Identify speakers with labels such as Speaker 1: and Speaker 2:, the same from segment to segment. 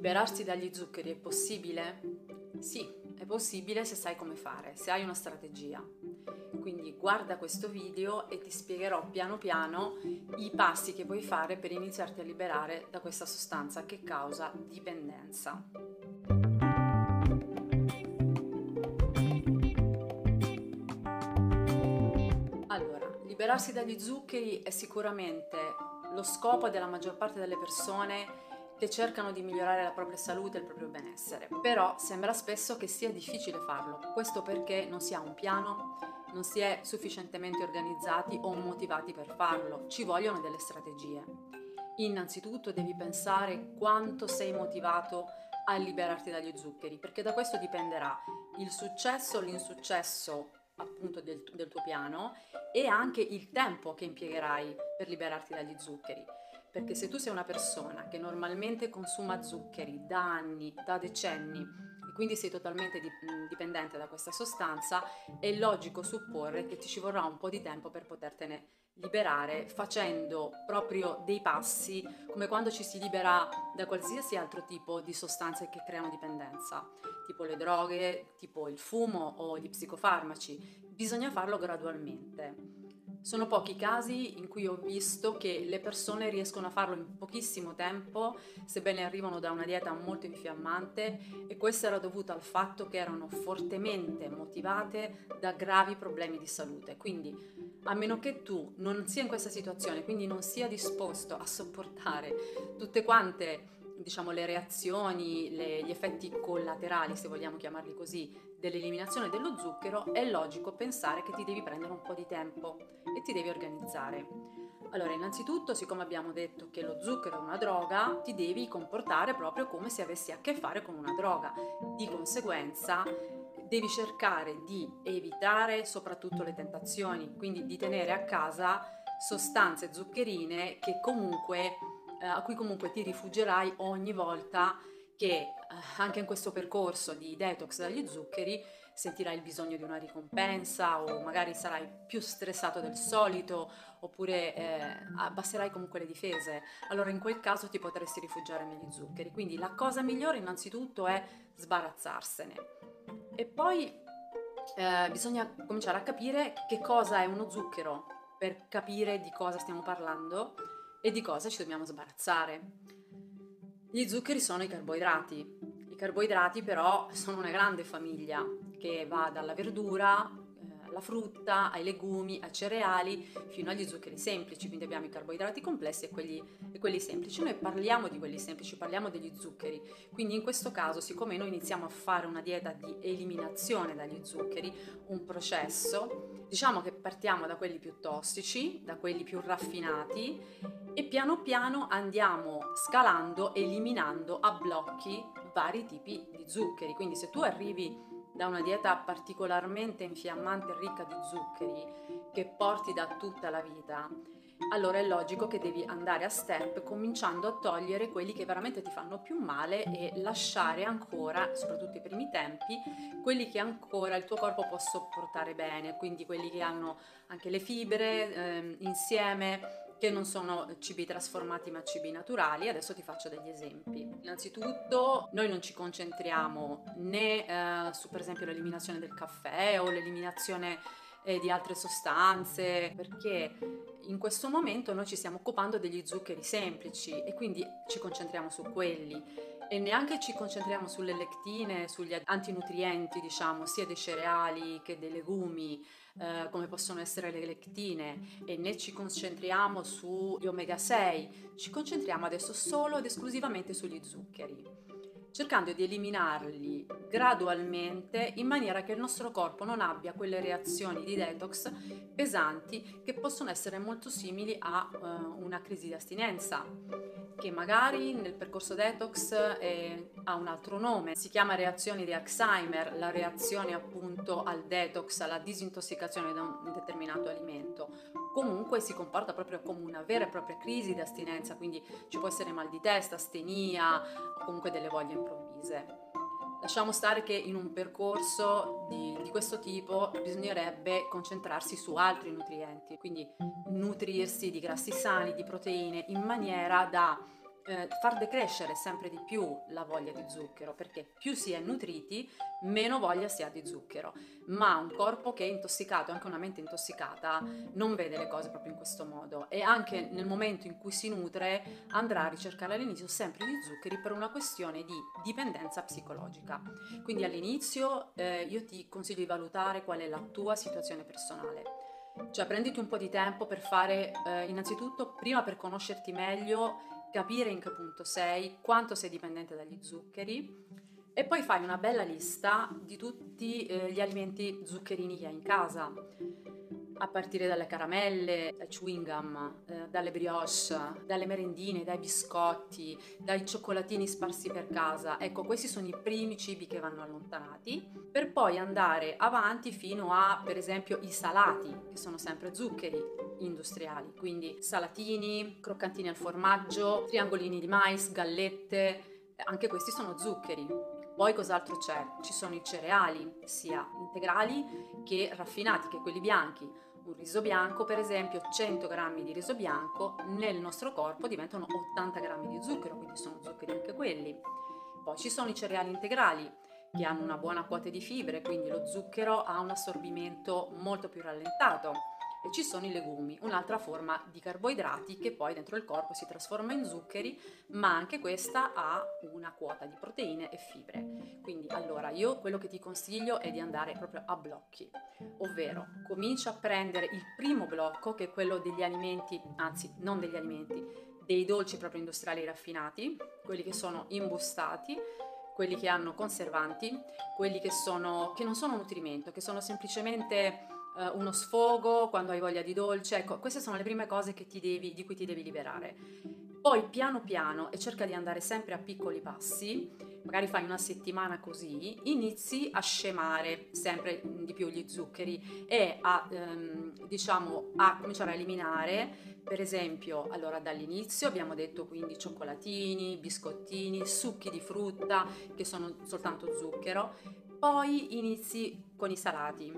Speaker 1: Liberarsi dagli zuccheri è possibile? Sì, è possibile se sai come fare, se hai una strategia. Quindi guarda questo video e ti spiegherò piano piano i passi che puoi fare per iniziarti a liberare da questa sostanza che causa dipendenza. Allora, liberarsi dagli zuccheri è sicuramente lo scopo della maggior parte delle persone che cercano di migliorare la propria salute e il proprio benessere. Però sembra spesso che sia difficile farlo, questo perché non si ha un piano, non si è sufficientemente organizzati o motivati per farlo, ci vogliono delle strategie. Innanzitutto devi pensare quanto sei motivato a liberarti dagli zuccheri, perché da questo dipenderà il successo o l'insuccesso appunto del, del tuo piano e anche il tempo che impiegherai per liberarti dagli zuccheri. Perché se tu sei una persona che normalmente consuma zuccheri da anni, da decenni, e quindi sei totalmente dipendente da questa sostanza, è logico supporre che ti ci vorrà un po' di tempo per potertene liberare facendo proprio dei passi come quando ci si libera da qualsiasi altro tipo di sostanze che creano dipendenza, tipo le droghe, tipo il fumo o gli psicofarmaci. Bisogna farlo gradualmente. Sono pochi i casi in cui ho visto che le persone riescono a farlo in pochissimo tempo, sebbene arrivano da una dieta molto infiammante e questo era dovuto al fatto che erano fortemente motivate da gravi problemi di salute. Quindi, a meno che tu non sia in questa situazione, quindi non sia disposto a sopportare tutte quante diciamo, le reazioni, le, gli effetti collaterali, se vogliamo chiamarli così, dell'eliminazione dello zucchero, è logico pensare che ti devi prendere un po' di tempo e ti devi organizzare. Allora, innanzitutto, siccome abbiamo detto che lo zucchero è una droga, ti devi comportare proprio come se avessi a che fare con una droga. Di conseguenza, devi cercare di evitare soprattutto le tentazioni, quindi di tenere a casa sostanze zuccherine che comunque eh, a cui comunque ti rifugierai ogni volta che eh, anche in questo percorso di detox dagli zuccheri sentirai il bisogno di una ricompensa o magari sarai più stressato del solito oppure eh, abbasserai comunque le difese. Allora in quel caso ti potresti rifugiare negli zuccheri. Quindi la cosa migliore innanzitutto è sbarazzarsene. E poi eh, bisogna cominciare a capire che cosa è uno zucchero per capire di cosa stiamo parlando e di cosa ci dobbiamo sbarazzare. Gli zuccheri sono i carboidrati. I carboidrati però sono una grande famiglia che va dalla verdura alla frutta, ai legumi, ai cereali, fino agli zuccheri semplici, quindi abbiamo i carboidrati complessi e quelli, e quelli semplici. Noi parliamo di quelli semplici, parliamo degli zuccheri, quindi in questo caso, siccome noi iniziamo a fare una dieta di eliminazione dagli zuccheri, un processo, diciamo che partiamo da quelli più tossici, da quelli più raffinati e piano piano andiamo scalando, eliminando a blocchi vari tipi di zuccheri. Quindi se tu arrivi da una dieta particolarmente infiammante e ricca di zuccheri che porti da tutta la vita, allora è logico che devi andare a step cominciando a togliere quelli che veramente ti fanno più male e lasciare ancora, soprattutto i primi tempi, quelli che ancora il tuo corpo può sopportare bene, quindi quelli che hanno anche le fibre eh, insieme, che non sono cibi trasformati ma cibi naturali. Adesso ti faccio degli esempi. Innanzitutto noi non ci concentriamo né eh, su per esempio l'eliminazione del caffè o l'eliminazione eh, di altre sostanze, perché in questo momento noi ci stiamo occupando degli zuccheri semplici e quindi ci concentriamo su quelli. E neanche ci concentriamo sulle lectine, sugli antinutrienti, diciamo, sia dei cereali che dei legumi, eh, come possono essere le lectine, e né ci concentriamo sugli omega 6, ci concentriamo adesso solo ed esclusivamente sugli zuccheri cercando di eliminarli gradualmente in maniera che il nostro corpo non abbia quelle reazioni di detox pesanti che possono essere molto simili a uh, una crisi di astinenza che magari nel percorso detox eh, ha un altro nome, si chiama reazione di Alzheimer, la reazione appunto al detox, alla disintossicazione da un determinato alimento. Comunque si comporta proprio come una vera e propria crisi di astinenza, quindi ci può essere mal di testa, astenia o comunque delle voglie improvvise. Lasciamo stare che in un percorso di, di, questo tipo bisognerebbe concentrarsi su altri nutrienti, quindi nutrirsi di grassi sani, di proteine, in maniera da eh, far decrescere sempre di più la voglia di zucchero, perché più si è nutriti, meno voglia si ha di zucchero. Ma un corpo che è intossicato, anche una mente intossicata, non vede le cose proprio in questo modo e anche nel momento in cui si nutre andrà a ricercare all'inizio sempre gli zuccheri per una questione di dipendenza psicologica. Quindi all'inizio eh, io ti consiglio di valutare qual è la tua situazione personale. Cioè prenditi un po' di tempo per fare eh, innanzitutto, prima per conoscerti meglio capire in che punto sei, quanto sei dipendente dagli zuccheri e poi fai una bella lista di tutti eh, gli alimenti zuccherini che hai in casa a partire dalle caramelle, dai chewing gum, eh, dalle brioche, dalle merendine, dai biscotti, dai cioccolatini sparsi per casa. Ecco, questi sono i primi cibi che vanno allontanati, per poi andare avanti fino a, per esempio, i salati, che sono sempre zuccheri industriali, quindi salatini, croccantini al formaggio, triangolini di mais, gallette, anche questi sono zuccheri. Poi cos'altro c'è? Ci sono i cereali, sia integrali che raffinati, che quelli bianchi un riso bianco, per esempio 100 grammi di riso bianco nel nostro corpo diventano 80 grammi di zucchero, quindi sono zuccheri anche quelli. Poi ci sono i cereali integrali che hanno una buona quota di fibre, quindi lo zucchero ha un assorbimento molto più rallentato e ci sono i legumi, un'altra forma di carboidrati che poi dentro il corpo si trasforma in zuccheri, ma anche questa ha una quota di proteine e fibre. Quindi allora io quello che ti consiglio è di andare proprio a blocchi, ovvero comincia a prendere il primo blocco che è quello degli alimenti, anzi non degli alimenti, dei dolci proprio industriali raffinati, quelli che sono imbustati, quelli che hanno conservanti, quelli che, sono, che non sono nutrimento, che sono semplicemente uh, uno sfogo, quando hai voglia di dolce, ecco, queste sono le prime cose devi, di cui ti devi liberare. Poi piano piano, e cerca di andare sempre a piccoli passi, magari fai una settimana così, inizi a scemare sempre di più gli zuccheri e a, ehm, diciamo, a cominciare a eliminare, per esempio, allora dall'inizio abbiamo detto quindi cioccolatini, biscottini, succhi di frutta che sono soltanto zucchero, poi inizi con i salati,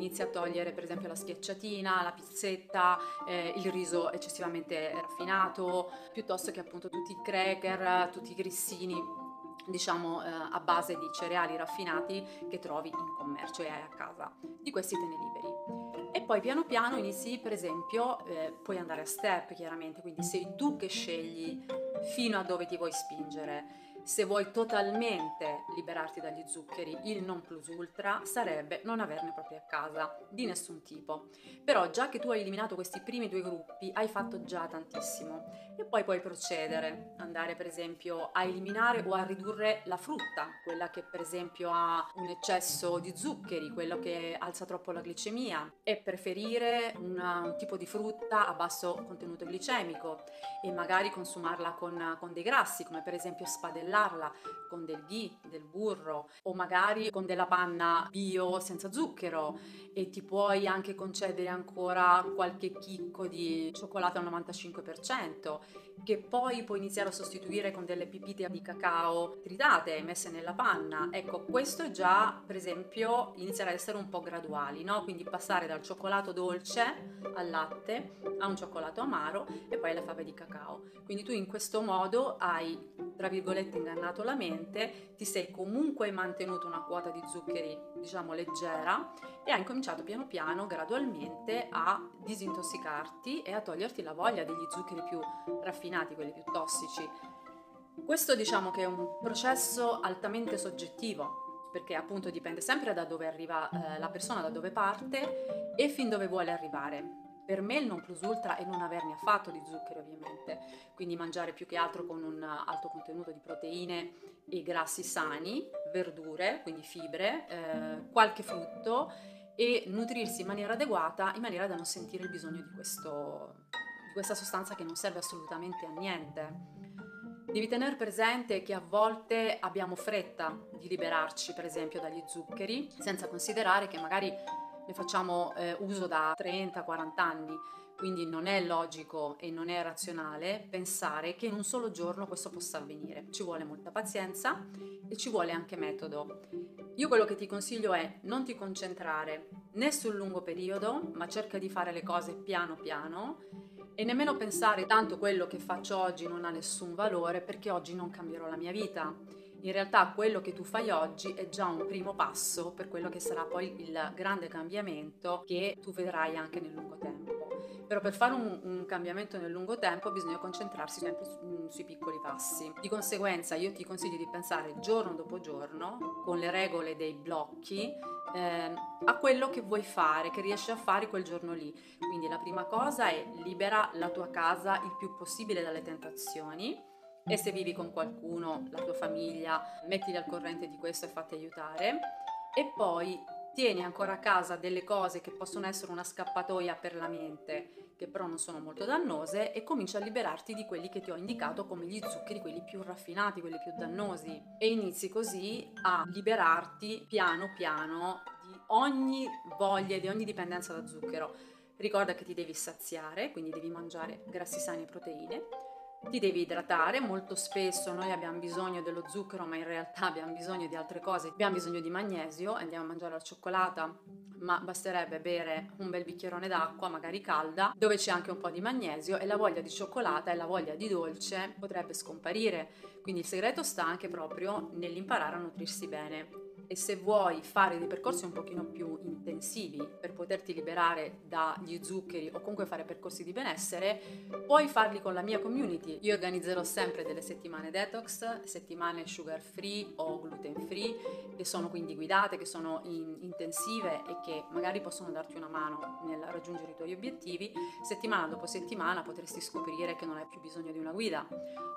Speaker 1: inizi a togliere per esempio la schiacciatina, la pizzetta, eh, il riso eccessivamente raffinato, piuttosto che appunto tutti i cracker, tutti i grissini diciamo eh, a base di cereali raffinati che trovi in commercio e hai a casa. Di questi te ne liberi. E poi piano piano inizi per esempio, eh, puoi andare a step chiaramente, quindi sei tu che scegli fino a dove ti vuoi spingere se vuoi totalmente liberarti dagli zuccheri, il non plus ultra sarebbe non averne proprio a casa, di nessun tipo. Però già che tu hai eliminato questi primi due gruppi, hai fatto già tantissimo. E poi puoi procedere, andare per esempio a eliminare o a ridurre la frutta, quella che per esempio ha un eccesso di zuccheri, quello che alza troppo la glicemia, e preferire una, un tipo di frutta a basso contenuto glicemico e magari consumarla con, con dei grassi, come per esempio spadellare modellarla con del ghee, del burro o magari con della panna bio senza zucchero. E ti puoi anche concedere ancora qualche chicco di cioccolato al 95% che poi puoi iniziare a sostituire con delle pipite di cacao tritate messe nella panna. Ecco, questo già per esempio inizierà ad essere un po' graduali, no? Quindi passare dal cioccolato dolce al latte a un cioccolato amaro e poi alle fave di cacao. Quindi tu in questo modo hai, tra virgolette, ingannato la mente, ti sei comunque mantenuto una quota di zuccheri, diciamo, leggera e hai incominciato piano piano, gradualmente, a disintossicarti e a toglierti la voglia degli zuccheri più raffinati, quelli più tossici. Questo diciamo che è un processo altamente soggettivo, perché appunto dipende sempre da dove arriva eh, la persona, da dove parte e fin dove vuole arrivare. Per me il non plus ultra è non averne affatto di zuccheri ovviamente, quindi mangiare più che altro con un alto contenuto di proteine e grassi sani, verdure, quindi fibre, eh, qualche frutto e nutrirsi in maniera adeguata in maniera da non sentire il bisogno di, questo, di questa sostanza che non serve assolutamente a niente. Devi tenere presente che a volte abbiamo fretta di liberarci, per esempio, dagli zuccheri, senza considerare che magari ne facciamo eh, uso da 30-40 anni, quindi non è logico e non è razionale pensare che in un solo giorno questo possa avvenire. Ci vuole molta pazienza e ci vuole anche metodo. Io quello che ti consiglio è non ti concentrare né sul lungo periodo, ma cerca di fare le cose piano piano E nemmeno pensare tanto quello che faccio oggi non ha nessun valore perché oggi non cambierò la mia vita. In realtà quello che tu fai oggi è già un primo passo per quello che sarà poi il grande cambiamento che tu vedrai anche nel lungo tempo. Però per fare un, un cambiamento nel lungo tempo bisogna concentrarsi sempre su, mm, sui piccoli passi. Di conseguenza io ti consiglio di pensare giorno dopo giorno, con le regole dei blocchi, eh, a quello che vuoi fare, che riesci a fare quel giorno lì. Quindi la prima cosa è libera la tua casa il più possibile dalle tentazioni e se vivi con qualcuno, la tua famiglia, mettili al corrente di questo e fatti aiutare. E poi tieni ancora a casa delle cose che possono essere una scappatoia per la mente, che però non sono molto dannose, e comincia a liberarti di quelli che ti ho indicato come gli zuccheri, quelli più raffinati, quelli più dannosi. E inizi così a liberarti piano piano di ogni voglia di ogni dipendenza da zucchero. Ricorda che ti devi saziare, quindi devi mangiare grassi sani e proteine ti devi idratare, molto spesso noi abbiamo bisogno dello zucchero ma in realtà abbiamo bisogno di altre cose, abbiamo bisogno di magnesio, andiamo a mangiare la cioccolata, ma basterebbe bere un bel bicchierone d'acqua, magari calda, dove c'è anche un po' di magnesio e la voglia di cioccolata e la voglia di dolce potrebbe scomparire. Quindi il segreto sta anche proprio nell'imparare a nutrirsi bene e se vuoi fare dei percorsi un pochino più intensivi per poterti liberare dagli zuccheri o comunque fare percorsi di benessere, puoi farli con la mia community. Io organizzerò sempre delle settimane detox, settimane sugar free o gluten free, che sono quindi guidate, che sono in, intensive e che magari possono darti una mano nel raggiungere i tuoi obiettivi. Settimana dopo settimana potresti scoprire che non hai più bisogno di una guida.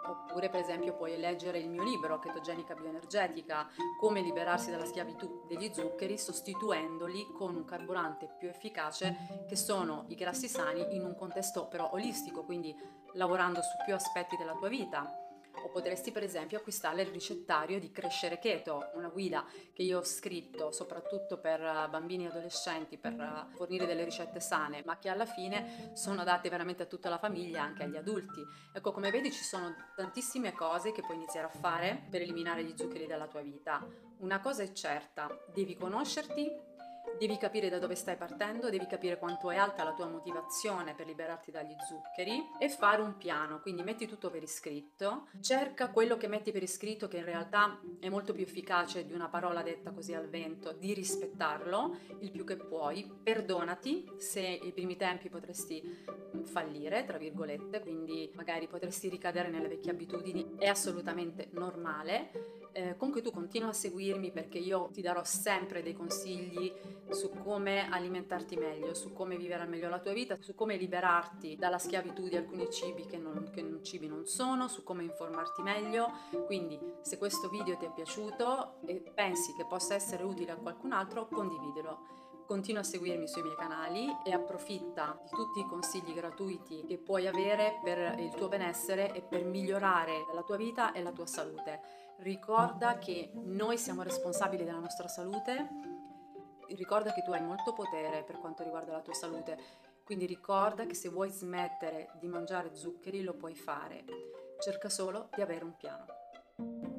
Speaker 1: Oppure per esempio puoi leggere il mio libro Chetogenica Bioenergetica, come liberarsi dalla la schiavitù degli zuccheri sostituendoli con un carburante più efficace che sono i grassi sani in un contesto però olistico, quindi lavorando su più aspetti della tua vita o potresti per esempio acquistare il ricettario di Crescere Keto, una guida che io ho scritto soprattutto per eh, bambini e adolescenti per eh, fornire delle ricette sane, ma che alla fine sono adatte veramente a tutta la famiglia, anche agli adulti. Ecco, come vedi ci sono tantissime cose che puoi iniziare a fare per eliminare gli zuccheri dalla tua vita. Una cosa è certa, devi conoscerti Devi capire da dove stai partendo, devi capire quanto è alta la tua motivazione per liberarti dagli zuccheri e fare un piano, quindi metti tutto per iscritto, cerca quello che metti per iscritto che in realtà è molto più efficace di una parola detta così al vento, di rispettarlo il più che puoi, perdonati se i primi tempi potresti fallire, tra virgolette, quindi magari potresti ricadere nelle vecchie abitudini, è assolutamente normale. Eh, comunque tu continua a seguirmi perché io ti darò sempre dei consigli su come alimentarti meglio, su come vivere al meglio la tua vita, su come liberarti dalla schiavitù di alcuni cibi che, non, che cibi non sono, su come informarti meglio. Quindi se questo video ti è piaciuto e pensi che possa essere utile a qualcun altro, condividilo. Continua a seguirmi sui miei canali e approfitta di tutti i consigli gratuiti che puoi avere per il tuo benessere e per migliorare la tua vita e la tua salute. Ricorda che noi siamo responsabili della nostra salute, ricorda che tu hai molto potere per quanto riguarda la tua salute, quindi ricorda che se vuoi smettere di mangiare zuccheri lo puoi fare, cerca solo di avere un piano.